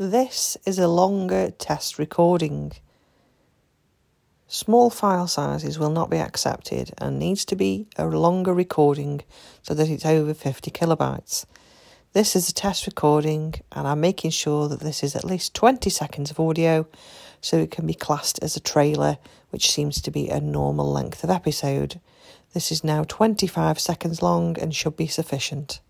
This is a longer test recording. Small file sizes will not be accepted and needs to be a longer recording so that it's over 50 kilobytes. This is a test recording and I'm making sure that this is at least 20 seconds of audio so it can be classed as a trailer, which seems to be a normal length of episode. This is now 25 seconds long and should be sufficient.